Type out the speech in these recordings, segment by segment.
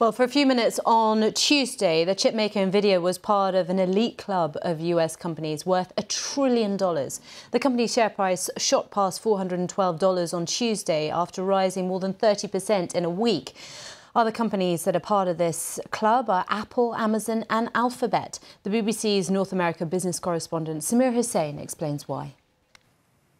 Well, for a few minutes on Tuesday, the chipmaker Nvidia was part of an elite club of US companies worth a trillion dollars. The company's share price shot past $412 on Tuesday after rising more than 30% in a week. Other companies that are part of this club are Apple, Amazon, and Alphabet. The BBC's North America business correspondent Samira Hussain explains why.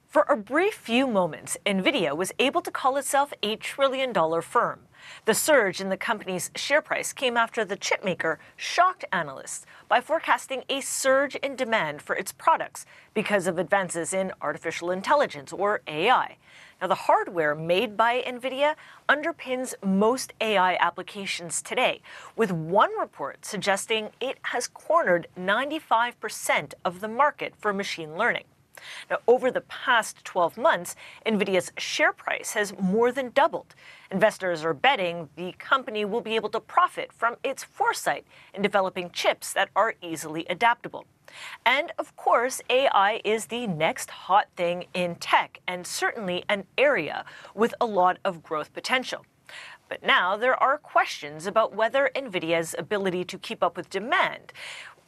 For a brief few moments, Nvidia was able to call itself a trillion dollar firm. The surge in the company's share price came after the chipmaker shocked analysts by forecasting a surge in demand for its products because of advances in artificial intelligence, or AI. Now, the hardware made by NVIDIA underpins most AI applications today, with one report suggesting it has cornered 95% of the market for machine learning. Now, over the past 12 months, NVIDIA's share price has more than doubled. Investors are betting the company will be able to profit from its foresight in developing chips that are easily adaptable. And of course, AI is the next hot thing in tech, and certainly an area with a lot of growth potential. But now there are questions about whether NVIDIA's ability to keep up with demand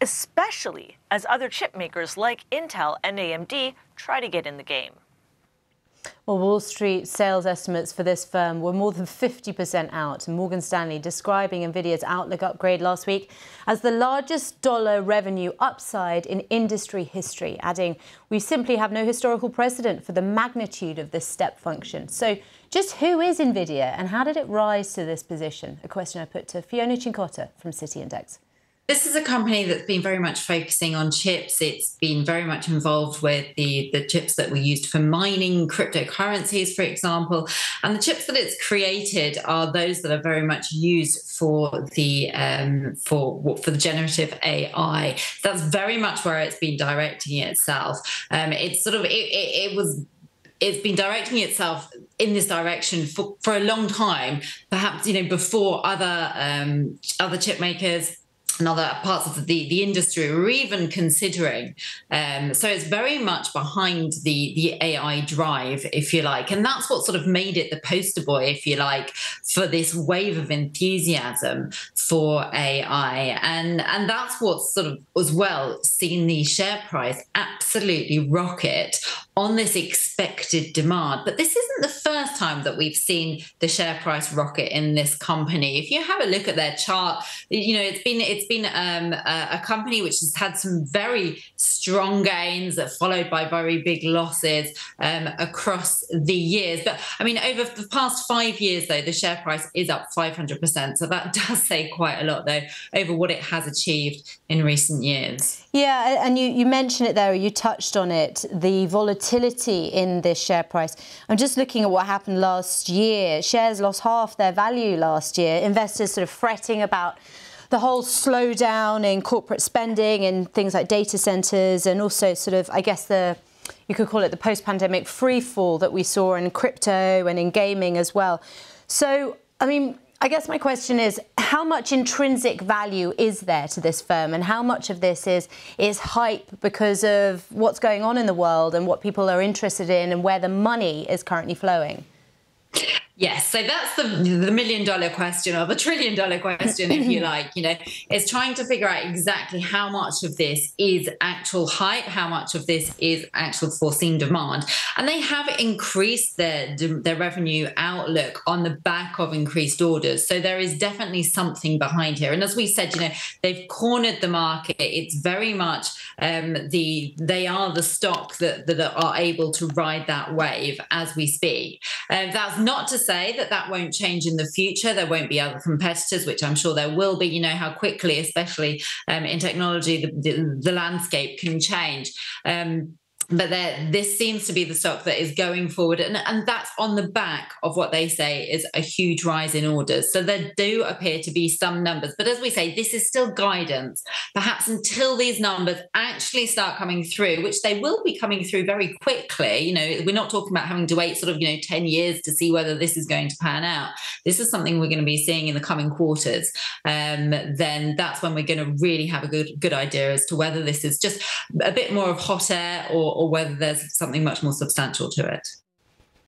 especially as other chip makers like Intel and AMD try to get in the game. Well, Wall Street sales estimates for this firm were more than 50% out. Morgan Stanley describing Nvidia's outlook upgrade last week as the largest dollar revenue upside in industry history, adding, We simply have no historical precedent for the magnitude of this step function. So, just who is Nvidia and how did it rise to this position? A question I put to Fiona Cincotta from City Index. This is a company that's been very much focusing on chips. It's been very much involved with the, the chips that were used for mining cryptocurrencies, for example. And the chips that it's created are those that are very much used for the um, for for the generative AI. That's very much where it's been directing itself. Um, it's sort of it, it, it was it's been directing itself in this direction for, for a long time, perhaps you know before other um, other chip makers and other parts of the, the industry were even considering. Um, so it's very much behind the, the AI drive, if you like. And that's what sort of made it the poster boy, if you like, for this wave of enthusiasm for AI. And, and that's what sort of as well seen the share price absolutely rocket on this expected demand. But this isn't the first time that we've seen the share price rocket in this company. If you have a look at their chart, you know it's been it's been um, a, a, company which has had some very strong gains, followed by very big losses um, across the years. But I mean, over the past five years, though, the share price is up 500%. So that does say quite a lot, though, over what it has achieved in recent years. Yeah, and you, you mentioned it there, you touched on it, the volatility in this share price. I'm just looking at what happened last year. Shares lost half their value last year. Investors sort of fretting about the whole slowdown in corporate spending and things like data centers and also sort of, I guess, the you could call it the post-pandemic free fall that we saw in crypto and in gaming as well. So, I mean, I guess my question is how much intrinsic value is there to this firm and how much of this is is hype because of what's going on in the world and what people are interested in and where the money is currently flowing? Yes, so that's the the million dollar question or the trillion dollar question, if you like. You know, is trying to figure out exactly how much of this is actual hype, how much of this is actual foreseen demand, and they have increased their their revenue outlook on the back of increased orders. So there is definitely something behind here. And as we said, you know, they've cornered the market. It's very much um, the they are the stock that that are able to ride that wave as we speak. And uh, that's not to say say that that won't change in the future. There won't be other competitors, which I'm sure there will be. You know how quickly, especially um, in technology, the, the, the, landscape can change. Um, but this seems to be the stock that is going forward and, and that's on the back of what they say is a huge rise in orders. So there do appear to be some numbers but as we say this is still guidance. Perhaps until these numbers actually start coming through which they will be coming through very quickly you know we're not talking about having to wait sort of you know 10 years to see whether this is going to pan out. This is something we're going to be seeing in the coming quarters. Um, then that's when we're going to really have a good good idea as to whether this is just a bit more of hot air or or whether there's something much more substantial to it.